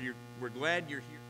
you're, we're glad you're here.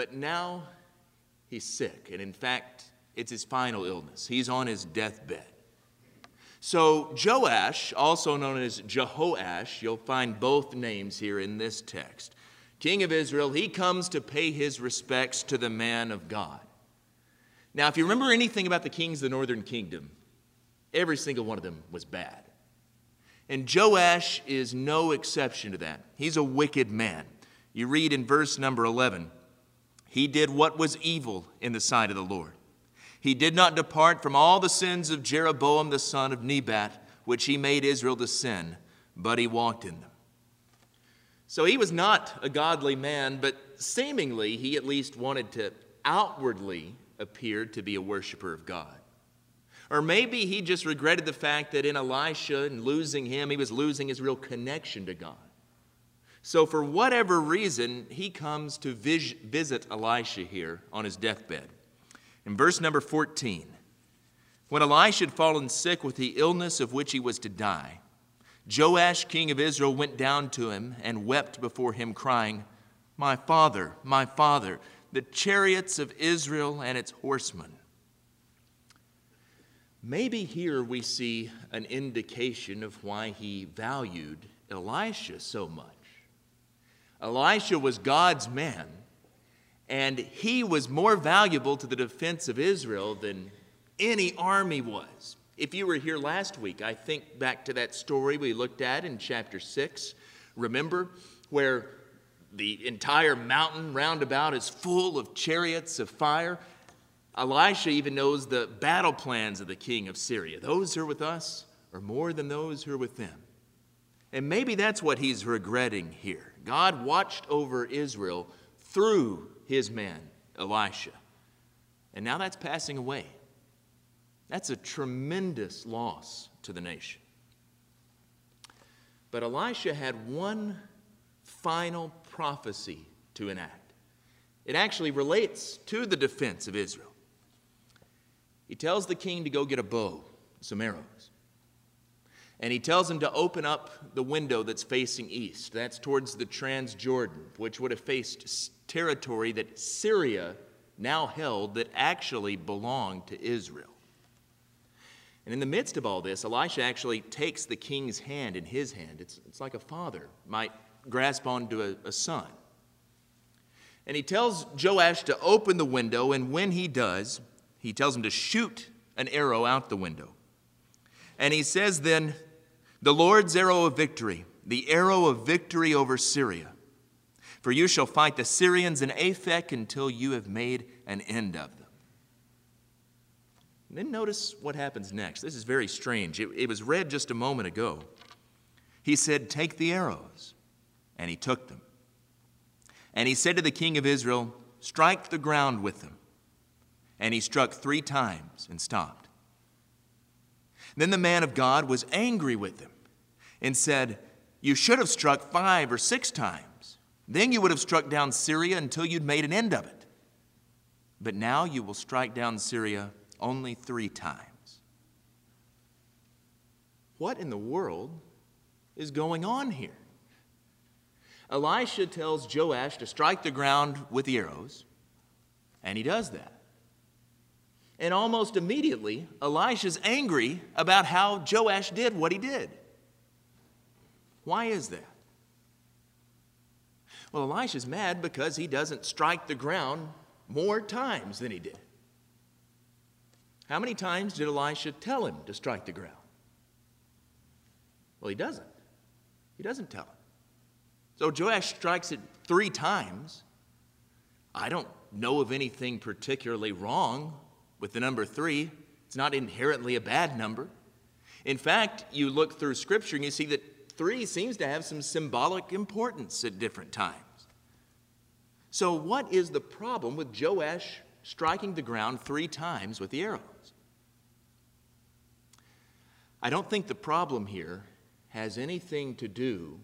But now he's sick, and in fact, it's his final illness. He's on his deathbed. So, Joash, also known as Jehoash, you'll find both names here in this text, king of Israel, he comes to pay his respects to the man of God. Now, if you remember anything about the kings of the northern kingdom, every single one of them was bad. And Joash is no exception to that. He's a wicked man. You read in verse number 11 He did what was evil in the sight of the Lord. He did not depart from all the sins of Jeroboam the son of Nebat, which he made Israel to sin, but he walked in them. So he was not a godly man, but seemingly he at least wanted to outwardly appear to be a worshiper of God. Or maybe he just regretted the fact that in Elisha and losing him, he was losing his real connection to God. So, for whatever reason, he comes to vis- visit Elisha here on his deathbed. In verse number 14, when Elisha had fallen sick with the illness of which he was to die, Joash, king of Israel, went down to him and wept before him, crying, My father, my father, the chariots of Israel and its horsemen. Maybe here we see an indication of why he valued Elisha so much. Elisha was God's man, and he was more valuable to the defense of Israel than any army was. If you were here last week, I think back to that story we looked at in chapter 6. Remember where the entire mountain roundabout is full of chariots of fire? Elisha even knows the battle plans of the king of Syria. Those who are with us are more than those who are with them. And maybe that's what he's regretting here. God watched over Israel through his man, Elisha. And now that's passing away. That's a tremendous loss to the nation. But Elisha had one final prophecy to enact. It actually relates to the defense of Israel. He tells the king to go get a bow, some arrows. And he tells him to open up the window that's facing east. That's towards the Transjordan, which would have faced territory that Syria now held that actually belonged to Israel. And in the midst of all this, Elisha actually takes the king's hand in his hand. It's, it's like a father might grasp onto a, a son. And he tells Joash to open the window, and when he does, he tells him to shoot an arrow out the window. And he says then, The Lord's arrow of victory, the arrow of victory over Syria. For you shall fight the Syrians in Aphek until you have made an end of them. And then notice what happens next. This is very strange. It, it was read just a moment ago. He said, Take the arrows. And he took them. And he said to the king of Israel, Strike the ground with them. And he struck three times and stopped. Then the man of God was angry with him and said, You should have struck five or six times. Then you would have struck down Syria until you'd made an end of it. But now you will strike down Syria only three times. What in the world is going on here? Elisha tells Joash to strike the ground with the arrows, and he does that. And almost immediately, Elisha's angry about how Joash did what he did. Why is that? Well, Elisha's mad because he doesn't strike the ground more times than he did. How many times did Elisha tell him to strike the ground? Well, he doesn't. He doesn't tell him. So Joash strikes it three times. I don't know of anything particularly wrong with the number three. It's not inherently a bad number. In fact, you look through Scripture and you see that three seems to have some symbolic importance at different times. So, what is the problem with Joash striking the ground three times with the arrows? I don't think the problem here has anything to do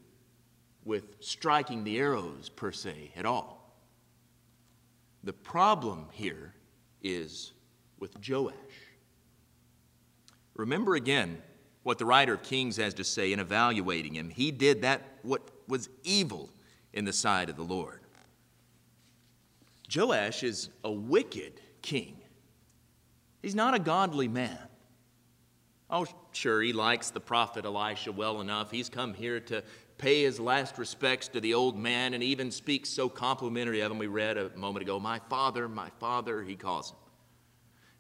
with striking the arrows per se at all. The problem here is with Joash. Remember again what the writer of Kings has to say in evaluating him. He did that what was evil in the sight of the Lord. Joash is a wicked king. He's not a godly man. Oh, sure, he likes the prophet Elisha well enough. He's come here to pay his last respects to the old man and even speaks so complimentary of him. We read a moment ago, My father, my father, he calls him.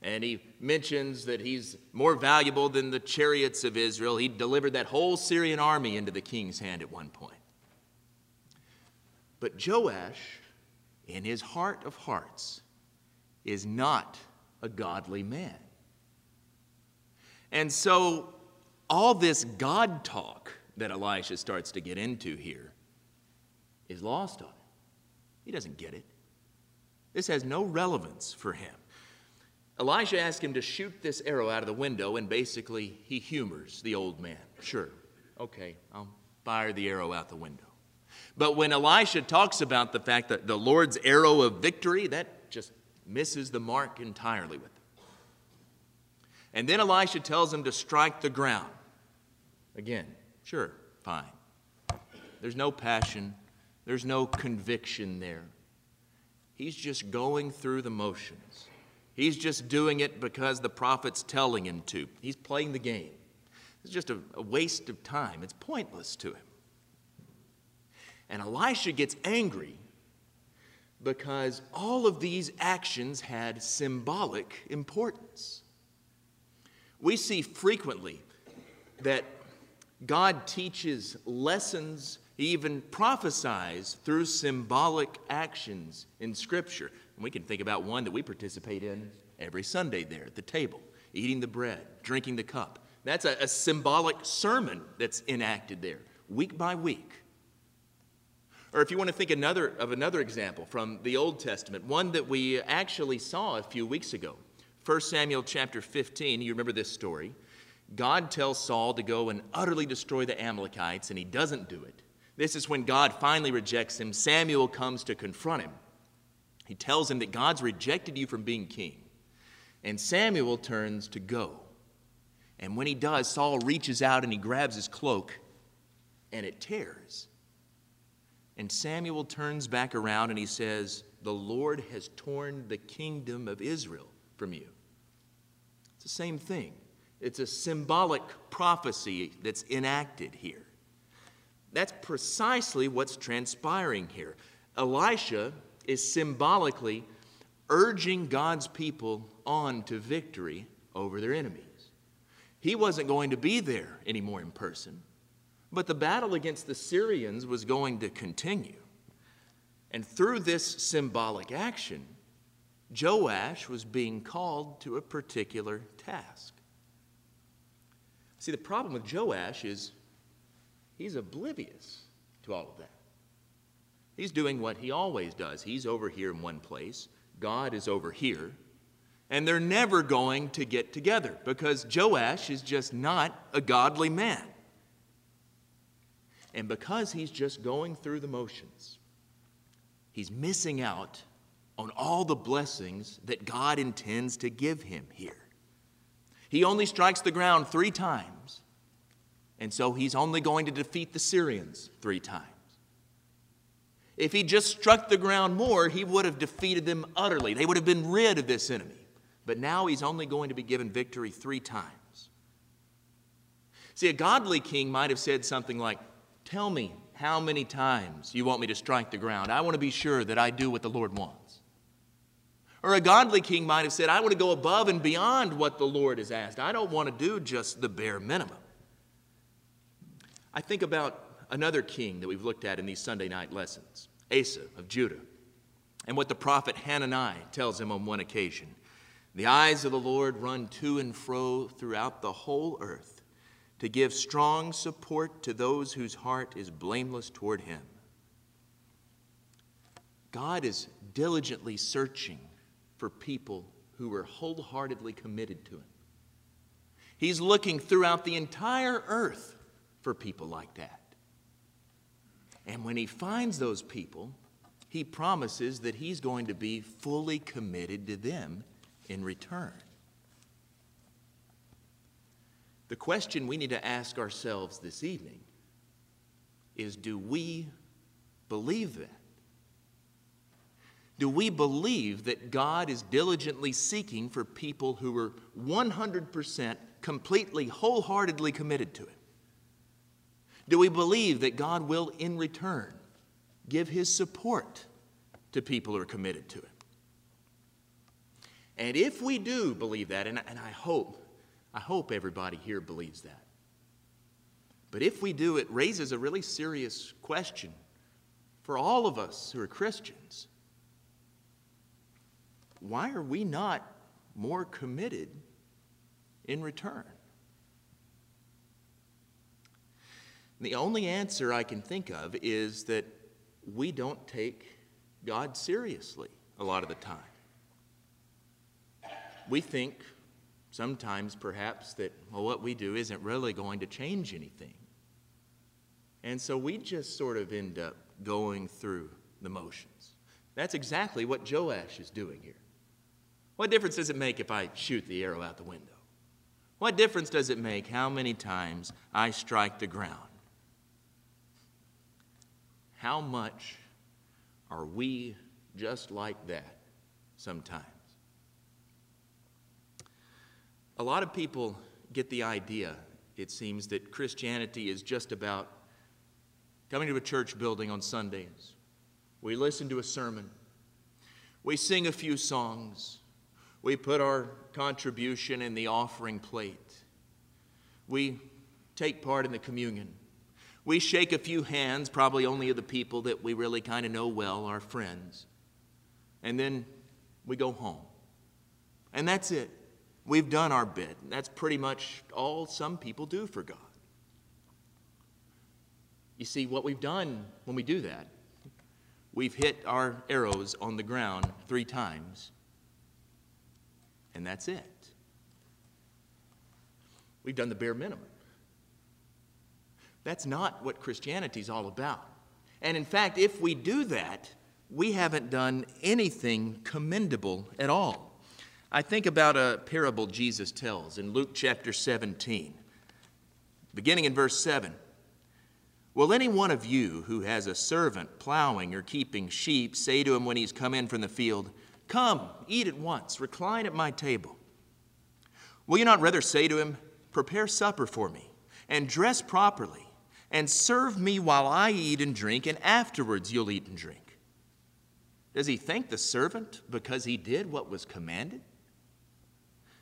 And he mentions that he's more valuable than the chariots of Israel. He delivered that whole Syrian army into the king's hand at one point. But Joash, in his heart of hearts, is not a godly man. And so, all this God talk that Elisha starts to get into here is lost on him. He doesn't get it. This has no relevance for him. Elisha asks him to shoot this arrow out of the window, and basically he humors the old man. Sure, okay, I'll fire the arrow out the window. But when Elisha talks about the fact that the Lord's arrow of victory, that just misses the mark entirely with him. And then Elisha tells him to strike the ground. Again, sure, fine. There's no passion, there's no conviction there. He's just going through the motions. He's just doing it because the prophet's telling him to. He's playing the game. It's just a, a waste of time, it's pointless to him. And Elisha gets angry because all of these actions had symbolic importance. We see frequently that God teaches lessons, he even prophesies through symbolic actions in Scripture. And we can think about one that we participate in every Sunday there at the table, eating the bread, drinking the cup. That's a, a symbolic sermon that's enacted there, week by week. Or if you want to think another, of another example from the Old Testament, one that we actually saw a few weeks ago. 1 Samuel chapter 15, you remember this story. God tells Saul to go and utterly destroy the Amalekites, and he doesn't do it. This is when God finally rejects him. Samuel comes to confront him. He tells him that God's rejected you from being king. And Samuel turns to go. And when he does, Saul reaches out and he grabs his cloak, and it tears. And Samuel turns back around and he says, The Lord has torn the kingdom of Israel from you. It's the same thing. It's a symbolic prophecy that's enacted here. That's precisely what's transpiring here. Elisha is symbolically urging God's people on to victory over their enemies. He wasn't going to be there anymore in person. But the battle against the Syrians was going to continue. And through this symbolic action, Joash was being called to a particular task. See, the problem with Joash is he's oblivious to all of that. He's doing what he always does. He's over here in one place, God is over here, and they're never going to get together because Joash is just not a godly man. And because he's just going through the motions, he's missing out on all the blessings that God intends to give him here. He only strikes the ground three times, and so he's only going to defeat the Syrians three times. If he just struck the ground more, he would have defeated them utterly. They would have been rid of this enemy. But now he's only going to be given victory three times. See, a godly king might have said something like, Tell me how many times you want me to strike the ground. I want to be sure that I do what the Lord wants. Or a godly king might have said, I want to go above and beyond what the Lord has asked. I don't want to do just the bare minimum. I think about another king that we've looked at in these Sunday night lessons, Asa of Judah, and what the prophet Hananiah tells him on one occasion. The eyes of the Lord run to and fro throughout the whole earth to give strong support to those whose heart is blameless toward him. God is diligently searching for people who are wholeheartedly committed to him. He's looking throughout the entire earth for people like that. And when he finds those people, he promises that he's going to be fully committed to them in return. The question we need to ask ourselves this evening is do we believe that? Do we believe that God is diligently seeking for people who are 100% completely, wholeheartedly committed to Him? Do we believe that God will, in return, give His support to people who are committed to Him? And if we do believe that, and, and I hope, I hope everybody here believes that. But if we do, it raises a really serious question for all of us who are Christians. Why are we not more committed in return? The only answer I can think of is that we don't take God seriously a lot of the time. We think sometimes, perhaps, that well, what we do isn't really going to change anything. And so we just sort of end up going through the motions. That's exactly what Joash is doing here. What difference does it make if I shoot the arrow out the window? What difference does it make how many times I strike the ground? How much are we just like that sometimes? A lot of people get the idea, it seems, that Christianity is just about coming to a church building on Sundays. We listen to a sermon, we sing a few songs, we put our contribution in the offering plate. We take part in the communion. We shake a few hands, probably only of the people that we really kind of know well, our friends. And then we go home. And that's it. We've done our bit. That's pretty much all some people do for God. You see, what we've done when we do that, we've hit our arrows on the ground three times and that's it. We've done the bare minimum. That's not what Christianity is all about. And in fact, if we do that, we haven't done anything commendable at all. I think about a parable Jesus tells in Luke chapter 17, beginning in verse 7. Will any one of you who has a servant plowing or keeping sheep say to him when he's come in from the field, Come, eat at once, recline at my table. Will you not rather say to him, Prepare supper for me, and dress properly, and serve me while I eat and drink, and afterwards you'll eat and drink? Does he thank the servant because he did what was commanded?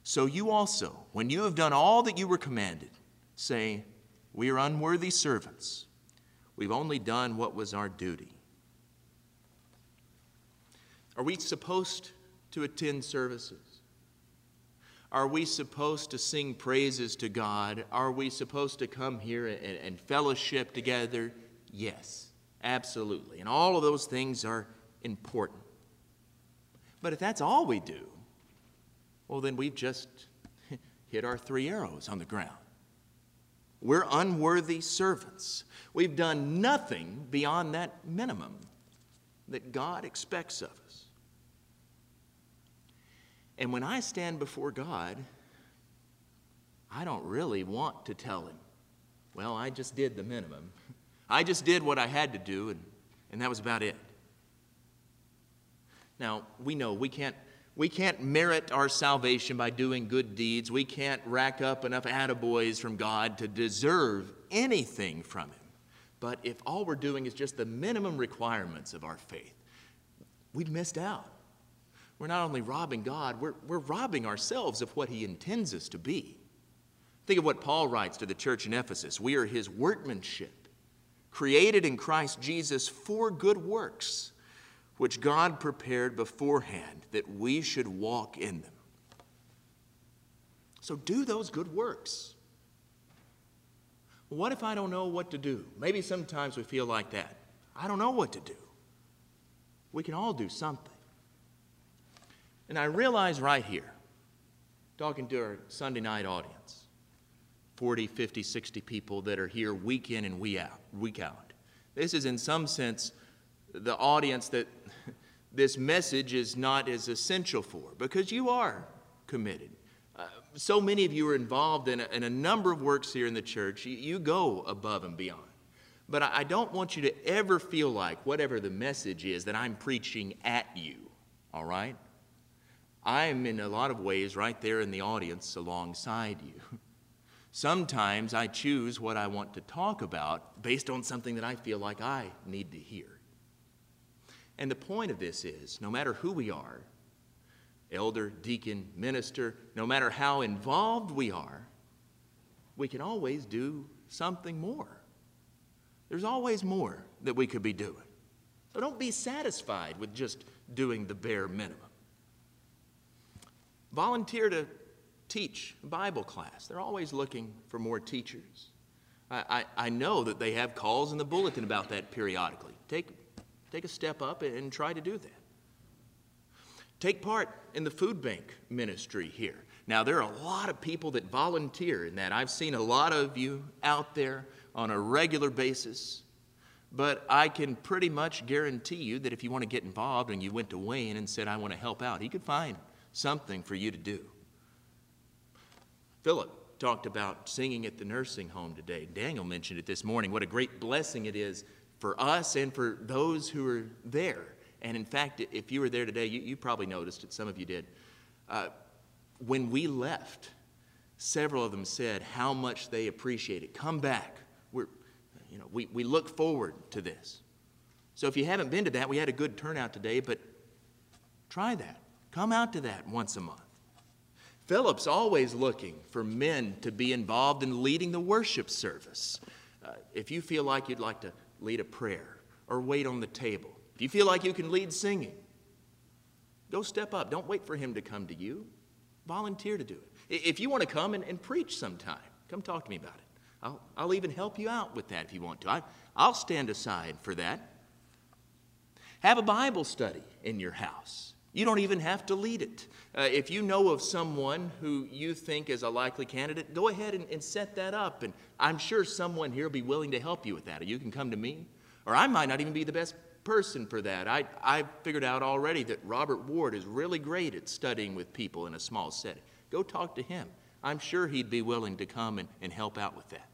So you also, when you have done all that you were commanded, say, We are unworthy servants. We've only done what was our duty. Are we supposed to attend services? Are we supposed to sing praises to God? Are we supposed to come here and, and, fellowship together? Yes, absolutely. And all of those things are important. But if that's all we do, well, then we've just hit our three arrows on the ground. We're unworthy servants. We've done nothing beyond that minimum that God expects of us. And when I stand before God, I don't really want to tell him, well, I just did the minimum. I just did what I had to do, and, and that was about it. Now, we know we can't, we can't merit our salvation by doing good deeds. We can't rack up enough attaboys from God to deserve anything from Him. But if all we're doing is just the minimum requirements of our faith, we've missed out. We're not only robbing God, we're, we're robbing ourselves of what He intends us to be. Think of what Paul writes to the church in Ephesus We are His workmanship, created in Christ Jesus for good works, which God prepared beforehand that we should walk in them. So do those good works. What if I don't know what to do? Maybe sometimes we feel like that. I don't know what to do. We can all do something. And I realize right here, talking to our Sunday night audience, 40, 50, 60 people that are here week in and week out, week out. This is, in some sense, the audience that this message is not as essential for because you are committed. Uh, so many of you are involved in a, in a, number of works here in the church. You, you go above and beyond. But I, I don't want you to ever feel like, whatever the message is, that I'm preaching at you, all right? I'm in a lot of ways right there in the audience alongside you. Sometimes I choose what I want to talk about based on something that I feel like I need to hear. And the point of this is no matter who we are, elder, deacon, minister, no matter how involved we are, we can always do something more. There's always more that we could be doing. So don't be satisfied with just doing the bare minimum. Volunteer to teach Bible class. They're always looking for more teachers. I, I, I, know that they have calls in the bulletin about that periodically. Take, take a step up and try to do that. Take part in the food bank ministry here. Now, there are a lot of people that volunteer in that. I've seen a lot of you out there on a regular basis. But I can pretty much guarantee you that if you want to get involved and you went to Wayne and said, I want to help out, he could find something for you to do. Philip talked about singing at the nursing home today. Daniel mentioned it this morning. What a great blessing it is for us and for those who are there. And in fact, if you were there today, you, you probably noticed it, some of you did. Uh, when we left, several of them said how much they appreciate it. Come back. We're, you know, we, we look forward to this. So if you haven't been to that, we had a good turnout today, but try that. Come out to that once a month. Philip's always looking for men to be involved in leading the worship service. Uh, if you feel like you'd like to lead a prayer or wait on the table, if you feel like you can lead singing, go step up. Don't wait for him to come to you. Volunteer to do it. If you want to come and, and preach sometime, come talk to me about it. I'll, I'll even help you out with that if you want to. I, I'll stand aside for that. Have a Bible study in your house. You don't even have to lead it. Uh, if you know of someone who you think is a likely candidate, go ahead and, and, set that up. And I'm sure someone here will be willing to help you with that. Or you can come to me. Or I might not even be the best person for that. I, I figured out already that Robert Ward is really great at studying with people in a small setting. Go talk to him. I'm sure he'd be willing to come and, and help out with that.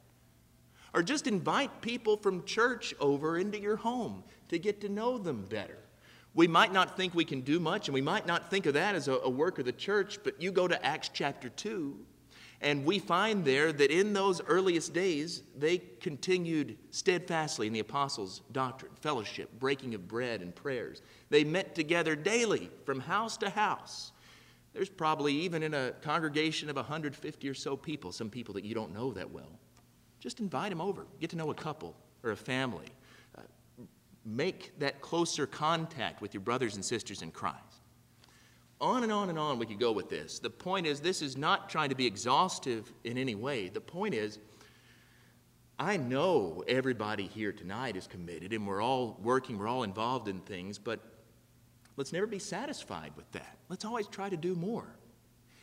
Or just invite people from church over into your home to get to know them better. We might not think we can do much, and we might not think of that as a, a, work of the church, but you go to Acts chapter 2, and we find there that in those earliest days, they continued steadfastly in the apostles' doctrine, fellowship, breaking of bread, and prayers. They met together daily from house to house. There's probably even in a congregation of 150 or so people, some people that you don't know that well. Just invite them over, get to know a couple or a family make that closer contact with your brothers and sisters in Christ. On and on and on we could go with this. The point is, this is not trying to be exhaustive in any way. The point is, I know everybody here tonight is committed and we're all working, we're all involved in things, but let's never be satisfied with that. Let's always try to do more.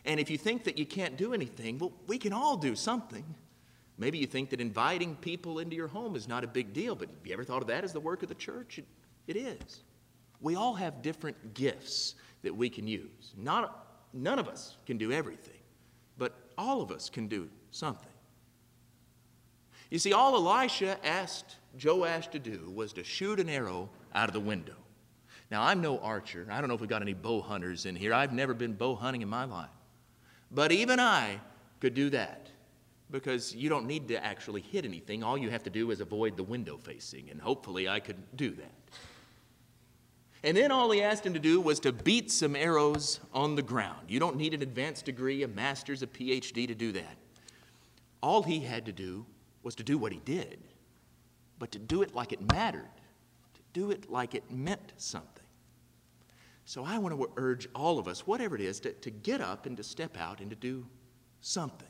And if you think that you can't do anything, well, we can all do something. Maybe you think that inviting people into your home is not a big deal, but have you ever thought of that as the work of the church? it, it is. We all have different gifts that we can use. Not, none of us can do everything, but all of us can do something. You see, all Elisha asked Joash to do was to shoot an arrow out of the window. Now, I'm no archer. I don't know if we've got any bow hunters in here. I've never been bow hunting in my life. But even I could do that because you don't need to actually hit anything. All you have to do is avoid the window facing, and hopefully I could do that. And then all he asked him to do was to beat some arrows on the ground. You don't need an advanced degree, a master's, a PhD to do that. All he had to do was to do what he did, but to do it like it mattered, to do it like it meant something. So I want to urge all of us, whatever it is, to, to get up and to step out and to do something.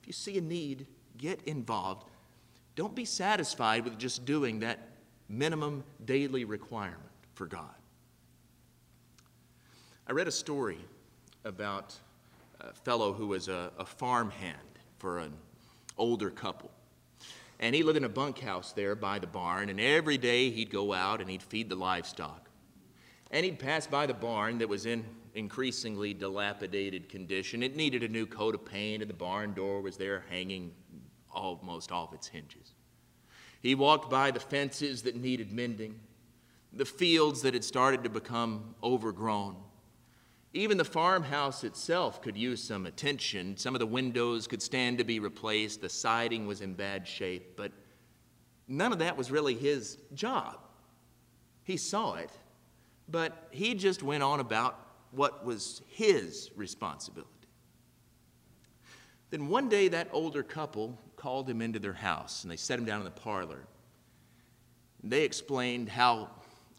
If you see a need, get involved. Don't be satisfied with just doing that minimum daily requirement for God. I read a story about a fellow who was a, a farmhand for an older couple. And he lived in a bunkhouse there by the barn, and every day he'd go out and he'd feed the livestock. And he'd pass by the barn that was in increasingly dilapidated condition. It needed a new coat of paint, and the barn door was there hanging almost off its hinges. He walked by the fences that needed mending, the fields that had started to become overgrown. Even the farmhouse itself could use some attention. Some of the windows could stand to be replaced, the siding was in bad shape, but none of that was really his job. He saw it, but he just went on about what was his responsibility. Then one day, that older couple called him into their house and they set him down in the parlor. They explained how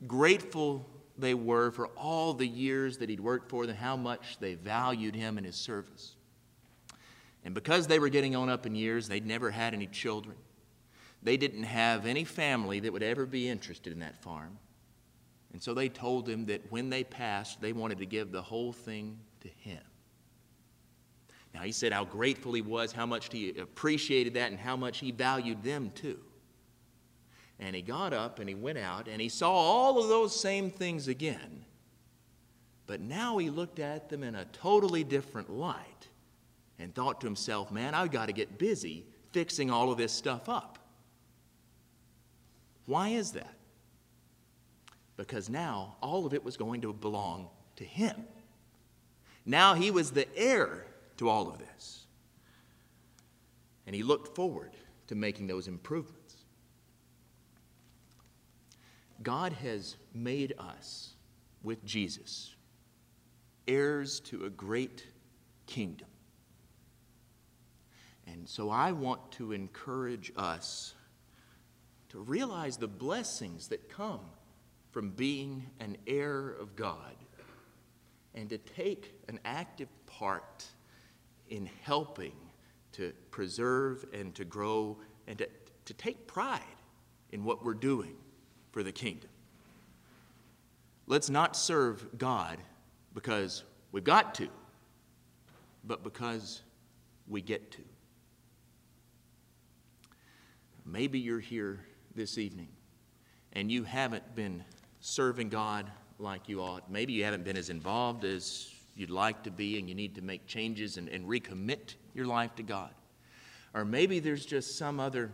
grateful they were for all the years that he'd worked for them, how much they valued him and his service. And because they were getting on up in years, they'd never had any children. They didn't have any family that would ever be interested in that farm. And so they told him that when they passed, they wanted to give the whole thing to him. Now, he said how grateful he was, how much he appreciated that, and how much he valued them too. And he got up and he went out and he saw all of those same things again. But now he looked at them in a totally different light and thought to himself, man, I've got to get busy fixing all of this stuff up. Why is that? Because now all of it was going to belong to him. Now he was the heir to all of this. And he looked forward to making those improvements. God has made us with Jesus heirs to a great kingdom. And so I want to encourage us to realize the blessings that come from being an heir of God and to take an active part in helping to preserve and to grow and to, to take pride in what we're doing for the kingdom. Let's not serve God because we've got to, but because we get to. Maybe you're here this evening and you haven't been serving God like you ought. Maybe you haven't been as involved as you'd like to be and you need to make changes and, and recommit your life to God. Or maybe there's just some other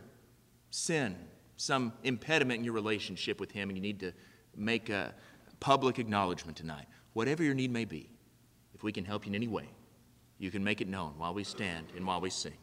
sin some impediment in your relationship with Him and you need to make a public acknowledgement tonight, whatever your need may be, if we can help you in any way, you can make it known while we stand and while we sing.